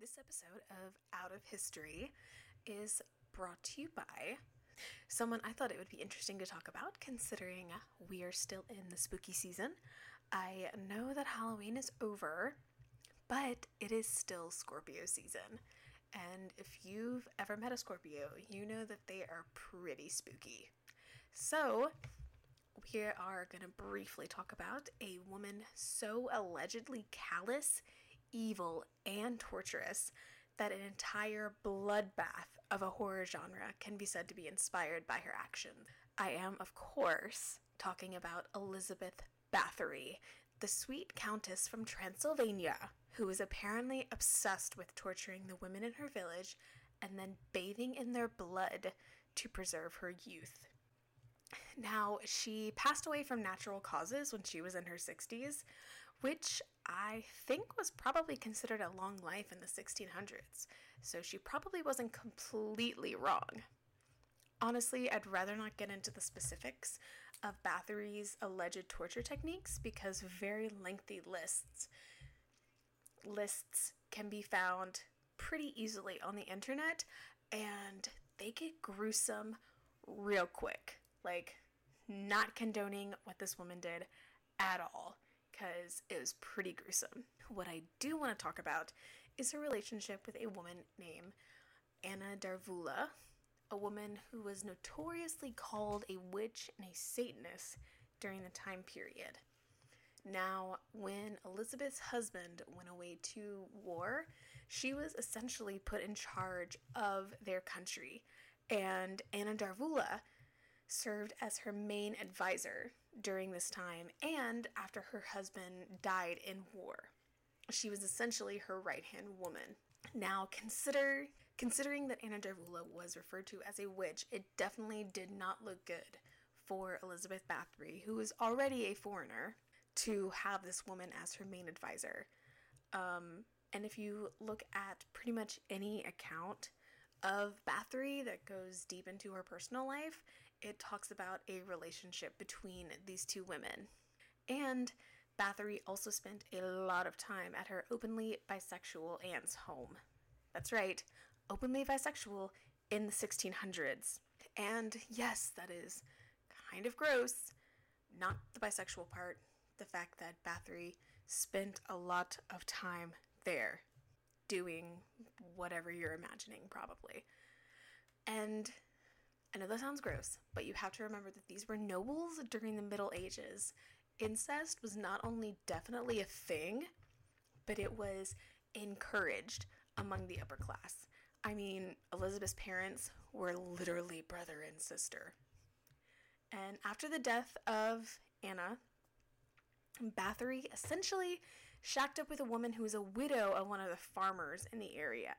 This episode of Out of History is brought to you by someone I thought it would be interesting to talk about, considering we are still in the spooky season. I know that Halloween is over, but it is still Scorpio season. And if you've ever met a Scorpio, you know that they are pretty spooky. So, we are going to briefly talk about a woman so allegedly callous, evil, and torturous that an entire bloodbath of a horror genre can be said to be inspired by her actions. I am, of course, talking about Elizabeth Bathory, the sweet countess from Transylvania, who was apparently obsessed with torturing the women in her village and then bathing in their blood to preserve her youth. Now, she passed away from natural causes when she was in her 60s, which I think was probably considered a long life in the 1600s, so she probably wasn't completely wrong. Honestly, I'd rather not get into the specifics of Bathory's alleged torture techniques because very lengthy lists lists can be found pretty easily on the internet and they get gruesome real quick. Like not condoning what this woman did at all because it was pretty gruesome. What I do want to talk about is her relationship with a woman named Anna Darvula, a woman who was notoriously called a witch and a Satanist during the time period. Now, when Elizabeth's husband went away to war, she was essentially put in charge of their country, and Anna Darvula served as her main advisor during this time and after her husband died in war. She was essentially her right-hand woman. Now, consider considering that Anna Darvula was referred to as a witch, it definitely did not look good for Elizabeth Bathory, who was already a foreigner, to have this woman as her main advisor. Um, and if you look at pretty much any account of Bathory that goes deep into her personal life, it talks about a relationship between these two women. And Bathory also spent a lot of time at her openly bisexual aunt's home. That's right, openly bisexual in the 1600s. And yes, that is kind of gross. Not the bisexual part, the fact that Bathory spent a lot of time there doing whatever you're imagining, probably. And I know that sounds gross, but you have to remember that these were nobles during the Middle Ages. Incest was not only definitely a thing, but it was encouraged among the upper class. I mean, Elizabeth's parents were literally brother and sister. And after the death of Anna, Bathory essentially shacked up with a woman who was a widow of one of the farmers in the area.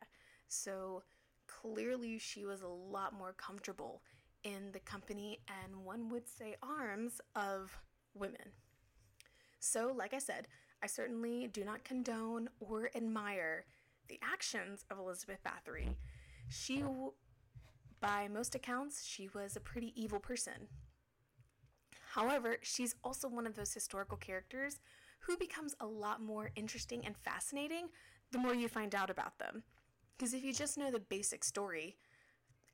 So clearly she was a lot more comfortable in the company and one would say arms of women. So, like I said, I certainly do not condone or admire the actions of Elizabeth Bathory. She, by most accounts, she was a pretty evil person. However, she's also one of those historical characters who becomes a lot more interesting and fascinating the more you find out about them. Because if you just know the basic story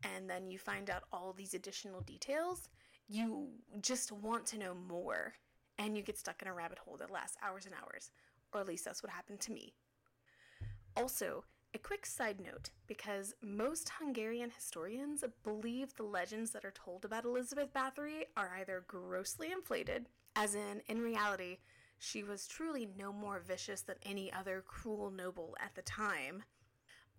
and then you find out all these additional details, you just want to know more and you get stuck in a rabbit hole that lasts hours and hours. Or at least that's what happened to me. Also, a quick side note because most Hungarian historians believe the legends that are told about Elizabeth Bathory are either grossly inflated, as in, in reality, she was truly no more vicious than any other cruel noble at the time,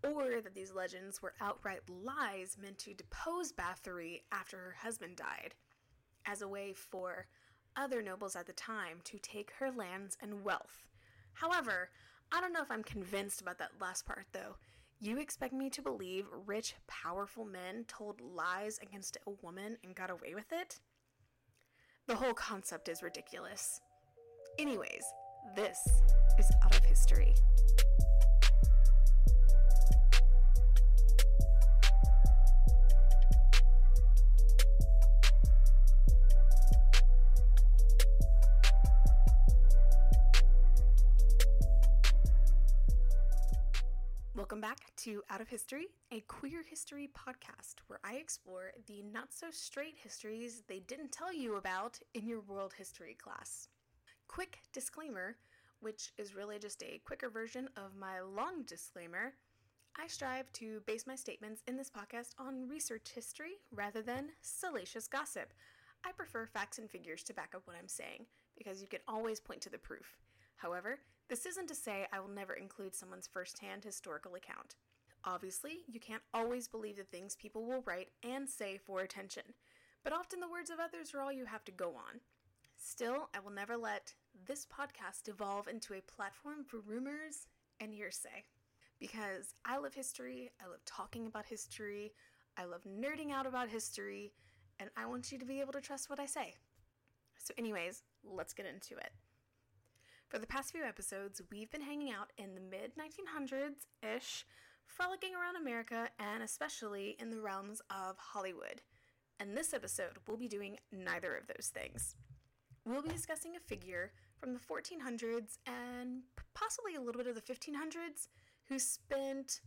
or that these legends were outright lies meant to depose Bathory after her husband died, as a way for other nobles at the time to take her lands and wealth. However, I don't know if I'm convinced about that last part though. You expect me to believe rich, powerful men told lies against a woman and got away with it? The whole concept is ridiculous. Anyways, this is Out of History. To Out of History, a queer history podcast where I explore the not so straight histories they didn't tell you about in your world history class. Quick disclaimer, which is really just a quicker version of my long disclaimer. I strive to base my statements in this podcast on research history rather than salacious gossip. I prefer facts and figures to back up what I'm saying because you can always point to the proof. However, this isn't to say I will never include someone's firsthand historical account. Obviously, you can't always believe the things people will write and say for attention, but often the words of others are all you have to go on. Still, I will never let this podcast evolve into a platform for rumors and hearsay. Because I love history, I love talking about history, I love nerding out about history, and I want you to be able to trust what I say. So, anyways, let's get into it. For the past few episodes, we've been hanging out in the mid 1900s ish, frolicking around America and especially in the realms of Hollywood. And this episode, we'll be doing neither of those things. We'll be discussing a figure from the 1400s and possibly a little bit of the 1500s who spent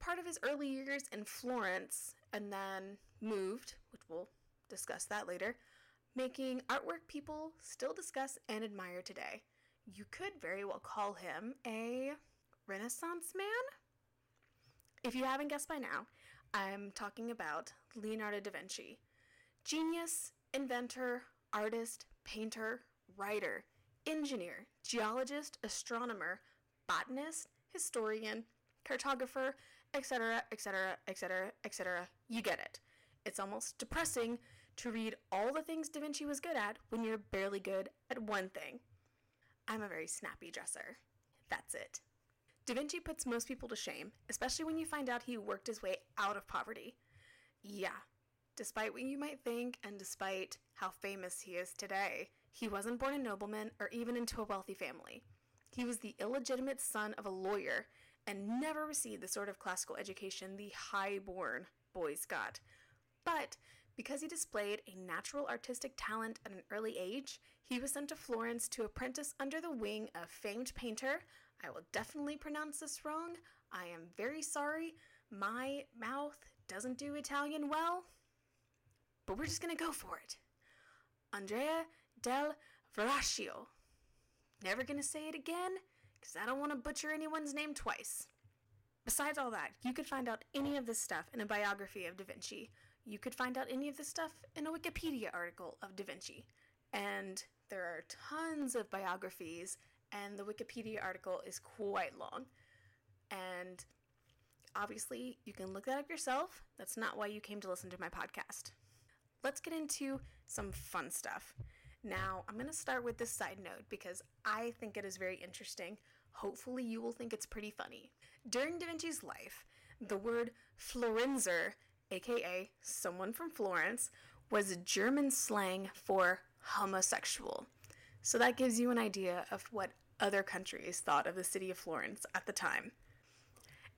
part of his early years in Florence and then moved, which we'll discuss that later, making artwork people still discuss and admire today you could very well call him a Renaissance man. If you haven't guessed by now, I'm talking about Leonardo da Vinci. Genius, inventor, artist, painter, writer, engineer, geologist, astronomer, botanist, historian, cartographer, etc., etc., etc., etc. You get it. It's almost depressing to read all the things Da Vinci was good at when you're barely good at one thing. I'm a very snappy dresser. That's it. Da Vinci puts most people to shame, especially when you find out he worked his way out of poverty. Yeah, despite what you might think, and despite how famous he is today, he wasn't born a nobleman or even into a wealthy family. He was the illegitimate son of a lawyer and never received the sort of classical education the high born boys got. But because he displayed a natural artistic talent at an early age, he was sent to Florence to apprentice under the wing of famed painter. I will definitely pronounce this wrong. I am very sorry. My mouth doesn't do Italian well, but we're just gonna go for it. Andrea del Verrocchio. Never gonna say it again, because I don't want to butcher anyone's name twice. Besides all that, you could find out any of this stuff in a biography of Da Vinci. You could find out any of this stuff in a Wikipedia article of Da Vinci. And there are tons of biographies, and the Wikipedia article is quite long. And obviously, you can look that up yourself. That's not why you came to listen to my podcast. Let's get into some fun stuff. Now, I'm going to start with this side note because I think it is very interesting. Hopefully, you will think it's pretty funny. During Da Vinci's life, the word Florenzer, aka someone from Florence, was German slang for homosexual. So that gives you an idea of what other countries thought of the city of Florence at the time.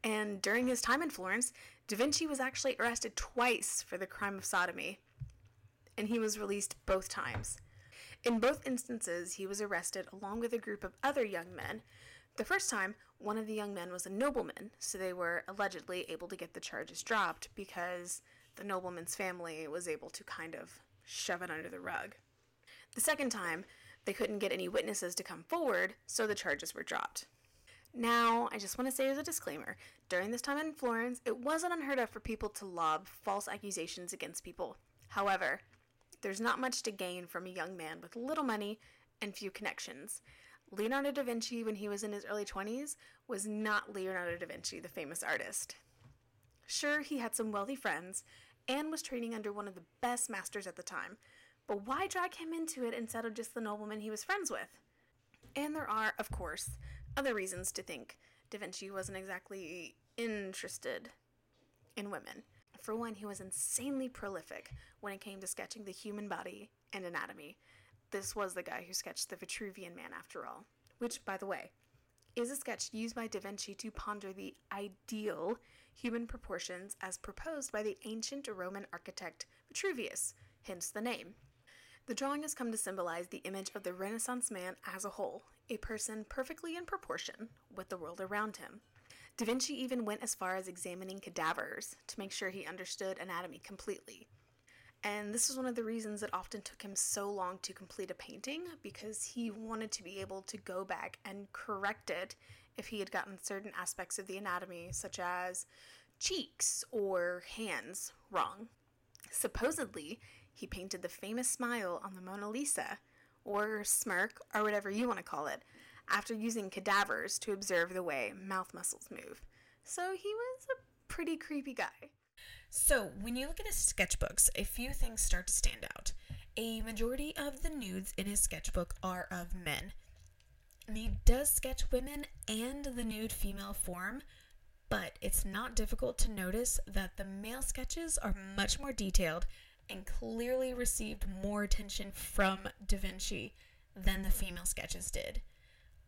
And during his time in Florence, Da Vinci was actually arrested twice for the crime of sodomy, and he was released both times. In both instances, he was arrested along with a group of other young men. The first time, one of the young men was a nobleman, so they were allegedly able to get the charges dropped because the nobleman's family was able to kind of shove it under the rug. The second time, they couldn't get any witnesses to come forward, so the charges were dropped. Now, I just want to say as a disclaimer during this time in Florence, it wasn't unheard of for people to lob false accusations against people. However, there's not much to gain from a young man with little money and few connections. Leonardo da Vinci, when he was in his early 20s, was not Leonardo da Vinci, the famous artist. Sure, he had some wealthy friends and was training under one of the best masters at the time, but why drag him into it instead of just the nobleman he was friends with? And there are, of course, other reasons to think Da Vinci wasn't exactly interested in women. For one, he was insanely prolific when it came to sketching the human body and anatomy. This was the guy who sketched the Vitruvian Man, after all, which, by the way, is a sketch used by Da Vinci to ponder the ideal human proportions as proposed by the ancient Roman architect Vitruvius, hence the name. The drawing has come to symbolize the image of the Renaissance man as a whole, a person perfectly in proportion with the world around him. Da Vinci even went as far as examining cadavers to make sure he understood anatomy completely. And this was one of the reasons it often took him so long to complete a painting because he wanted to be able to go back and correct it if he had gotten certain aspects of the anatomy, such as cheeks or hands, wrong. Supposedly, he painted the famous smile on the Mona Lisa, or smirk, or whatever you want to call it, after using cadavers to observe the way mouth muscles move. So he was a pretty creepy guy. So, when you look at his sketchbooks, a few things start to stand out. A majority of the nudes in his sketchbook are of men. And he does sketch women and the nude female form, but it's not difficult to notice that the male sketches are much more detailed and clearly received more attention from Da Vinci than the female sketches did.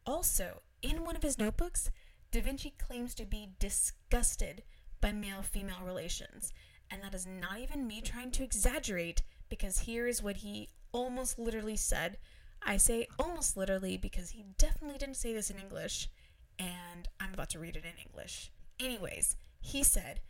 Also, in one of his notebooks, Da Vinci claims to be disgusted by male female relations. And that is not even me trying to exaggerate, because here is what he almost literally said. I say almost literally because he definitely didn't say this in English, and I'm about to read it in English. Anyways, he said,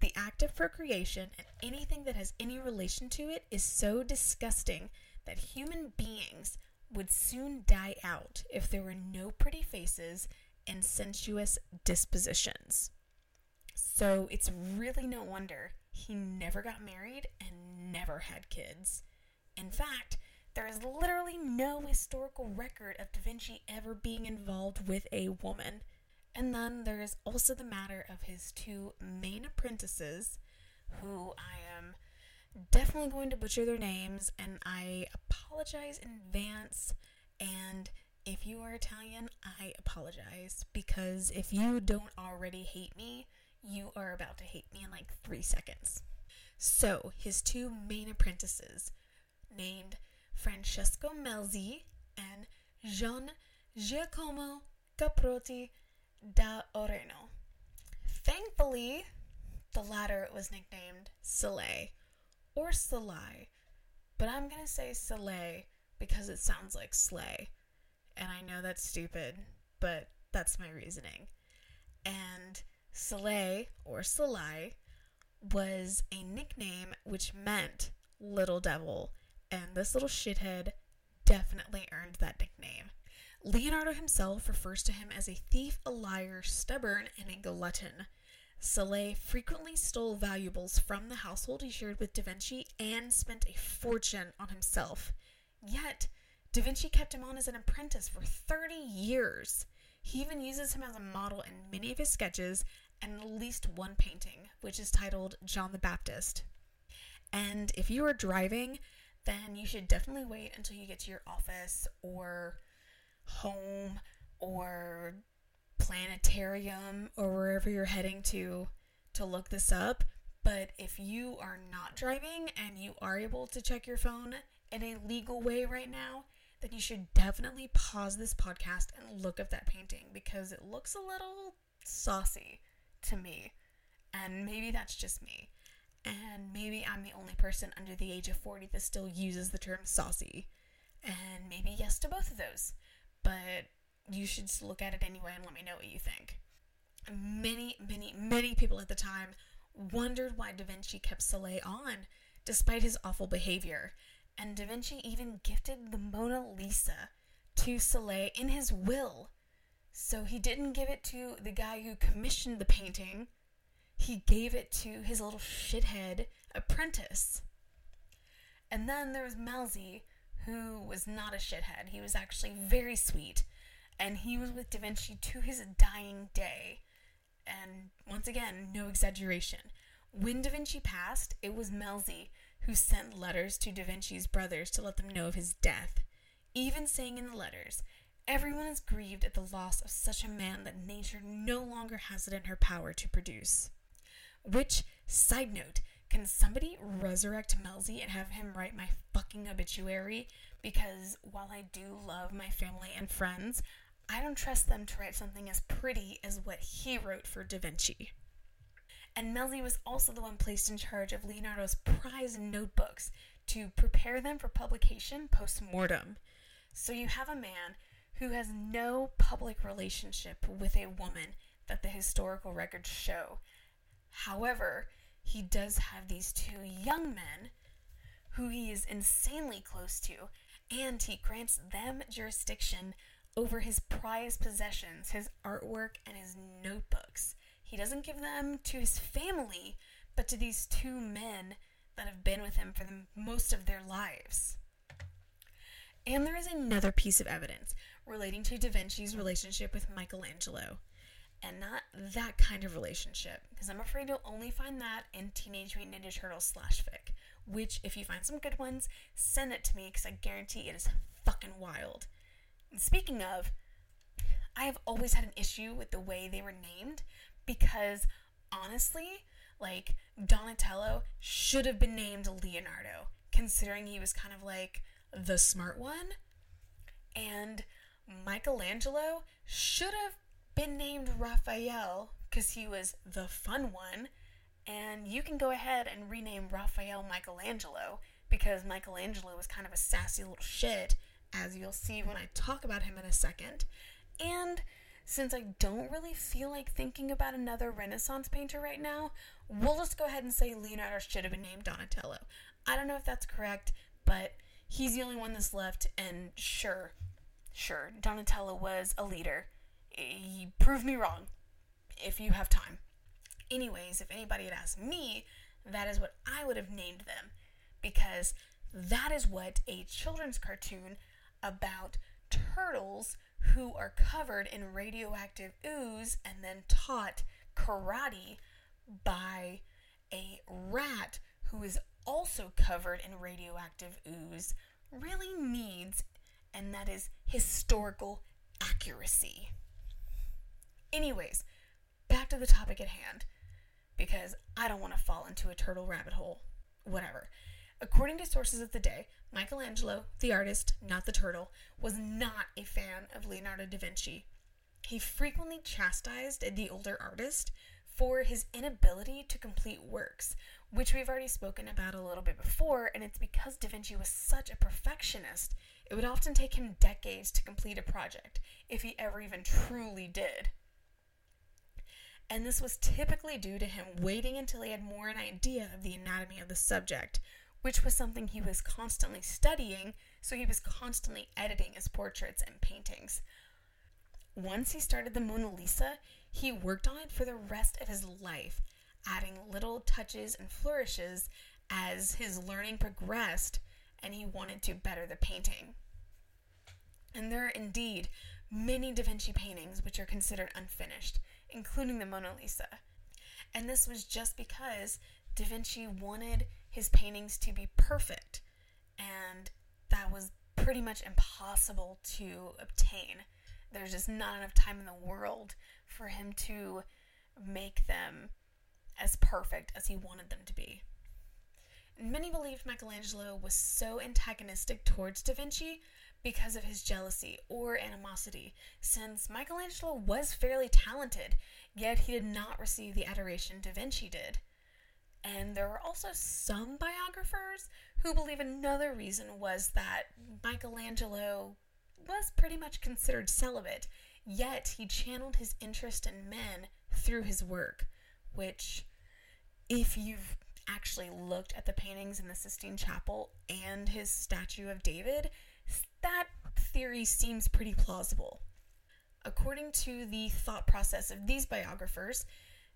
The act of procreation and anything that has any relation to it is so disgusting that human beings would soon die out if there were no pretty faces and sensuous dispositions. So it's really no wonder he never got married and never had kids. In fact, there is literally no historical record of Da Vinci ever being involved with a woman. And then there is also the matter of his two main apprentices, who I am definitely going to butcher their names, and I apologize in advance. And if you are Italian, I apologize because if you don't already hate me, you are about to hate me in like three seconds. So, his two main apprentices, named Francesco Melzi and Gian Giacomo Caprotti da Oreno. Thankfully, the latter was nicknamed Salai or Salai, but I'm gonna say Salai because it sounds like sleigh. And I know that's stupid, but that's my reasoning. And Salai or Salai was a nickname which meant little devil, and this little shithead definitely earned that nickname. Leonardo himself refers to him as a thief, a liar, stubborn, and a glutton. Salai frequently stole valuables from the household he shared with Da Vinci and spent a fortune on himself. Yet, Da Vinci kept him on as an apprentice for 30 years. He even uses him as a model in many of his sketches and at least one painting, which is titled John the Baptist. And if you are driving, then you should definitely wait until you get to your office or home or planetarium or wherever you're heading to to look this up. But if you are not driving and you are able to check your phone in a legal way right now, then you should definitely pause this podcast and look up that painting because it looks a little saucy to me. And maybe that's just me. And maybe I'm the only person under the age of 40 that still uses the term saucy. And maybe yes to both of those. But you should look at it anyway and let me know what you think. Many, many, many people at the time wondered why Da Vinci kept Salai on despite his awful behavior. And Da Vinci even gifted the Mona Lisa to Salai in his will. So he didn't give it to the guy who commissioned the painting, he gave it to his little shithead apprentice. And then there was Melzi, who was not a shithead. He was actually very sweet. And he was with Da Vinci to his dying day. And once again, no exaggeration. When Da Vinci passed, it was Melzi who sent letters to Da Vinci's brothers to let them know of his death, even saying in the letters, Everyone is grieved at the loss of such a man that nature no longer has it in her power to produce. Which, side note, can somebody resurrect Melzi and have him write my fucking obituary? Because while I do love my family and friends, I don't trust them to write something as pretty as what he wrote for Da Vinci. And Melzi was also the one placed in charge of Leonardo's prize notebooks to prepare them for publication post mortem. So you have a man who has no public relationship with a woman that the historical records show. However, he does have these two young men who he is insanely close to, and he grants them jurisdiction over his prized possessions, his artwork, and his notebooks. He doesn't give them to his family, but to these two men that have been with him for the most of their lives. And there is another piece of evidence relating to Da Vinci's relationship with Michelangelo. And not that kind of relationship, because I'm afraid you'll only find that in Teenage Mutant Ninja Turtles slash fic. Which, if you find some good ones, send it to me, because I guarantee it is fucking wild. And speaking of, I have always had an issue with the way they were named, because honestly, like Donatello should have been named Leonardo, considering he was kind of like the smart one. And Michelangelo should have been named Raphael because he was the fun one. And you can go ahead and rename Raphael Michelangelo because Michelangelo was kind of a sassy little shit, as you'll see when I talk about him in a second. And since I don't really feel like thinking about another Renaissance painter right now, we'll just go ahead and say Leonardo should have been named Donatello. I don't know if that's correct, but he's the only one that's left, and sure, sure, Donatello was a leader. He proved me wrong if you have time. Anyways, if anybody had asked me, that is what I would have named them because that is what a children's cartoon about turtles who are covered in radioactive ooze and then taught karate by a rat who is also covered in radioactive ooze really needs, and that is historical accuracy. Anyways, back to the topic at hand, because I don't want to fall into a turtle rabbit hole. Whatever. According to sources of the day, Michelangelo, the artist, not the turtle, was not a fan of Leonardo da Vinci. He frequently chastised the older artist for his inability to complete works, which we've already spoken about a little bit before, and it's because Da Vinci was such a perfectionist. It would often take him decades to complete a project, if he ever even truly did. And this was typically due to him waiting until he had more an idea of the anatomy of the subject, which was something he was constantly studying, so he was constantly editing his portraits and paintings. Once he started the Mona Lisa, he worked on it for the rest of his life, adding little touches and flourishes as his learning progressed and he wanted to better the painting. And there are indeed many Da Vinci paintings which are considered unfinished, including the Mona Lisa. And this was just because Da Vinci wanted his paintings to be perfect, and that was pretty much impossible to obtain. There's just not enough time in the world for him to make them as perfect as he wanted them to be. Many believed Michelangelo was so antagonistic towards Da Vinci because of his jealousy or animosity, since Michelangelo was fairly talented, yet he did not receive the adoration Da Vinci did. And there are also some biographers who believe another reason was that Michelangelo was pretty much considered celibate, yet he channeled his interest in men through his work, which, if you've actually looked at the paintings in the Sistine Chapel and his statue of David, that theory seems pretty plausible. According to the thought process of these biographers,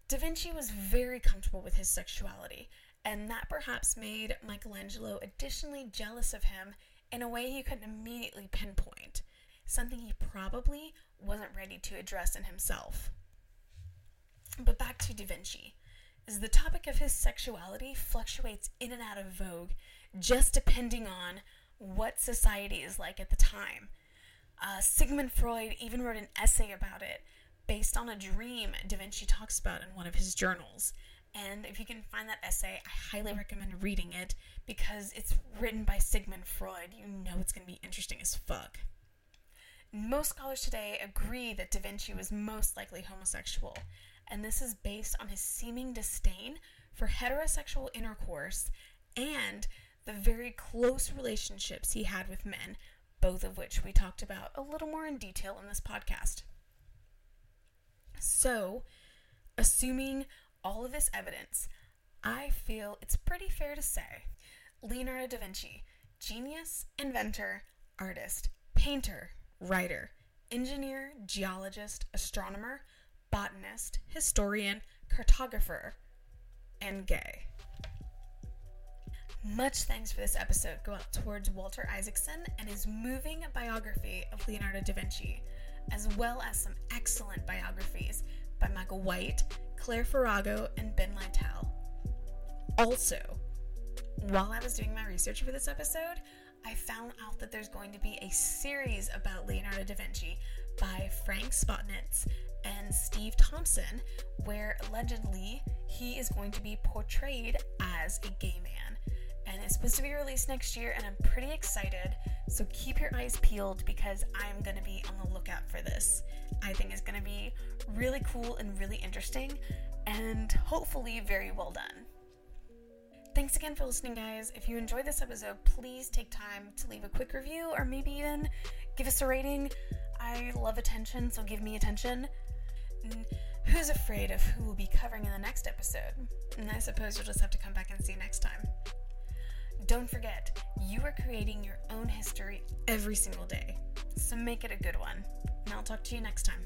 Da Vinci was very comfortable with his sexuality, and that perhaps made Michelangelo additionally jealous of him in a way he couldn't immediately pinpoint, something he probably wasn't ready to address in himself. But back to Da Vinci. As the topic of his sexuality fluctuates in and out of vogue, just depending on what society is like at the time. Uh, Sigmund Freud even wrote an essay about it based on a dream Da Vinci talks about in one of his journals. And if you can find that essay, I highly recommend reading it because it's written by Sigmund Freud. You know it's going to be interesting as fuck. Most scholars today agree that Da Vinci was most likely homosexual, and this is based on his seeming disdain for heterosexual intercourse and the very close relationships he had with men, both of which we talked about a little more in detail in this podcast. So, assuming all of this evidence, I feel it's pretty fair to say Leonardo da Vinci, genius, inventor, artist, painter, writer, engineer, geologist, astronomer, botanist, historian, cartographer, and gay. Much thanks for this episode go out towards Walter Isaacson and his moving biography of Leonardo da Vinci, as well as some excellent biographies by Michael White, Claire Farago, and Ben Lytle. Also, while I was doing my research for this episode, I found out that there's going to be a series about Leonardo da Vinci by Frank Spotnitz and Steve Thompson, where allegedly he is going to be portrayed as a gay man. And it's supposed to be released next year, and I'm pretty excited. So keep your eyes peeled because I'm going to be on the lookout for this. I think it's going to be really cool and really interesting, and hopefully very well done. Thanks again for listening, guys. If you enjoyed this episode, please take time to leave a quick review or maybe even give us a rating. I love attention, so give me attention. And who's afraid of who we'll be covering in the next episode? And I suppose you'll just have to come back and see next time. Don't forget, you are creating your own history every single day, so make it a good one. And I'll talk to you next time.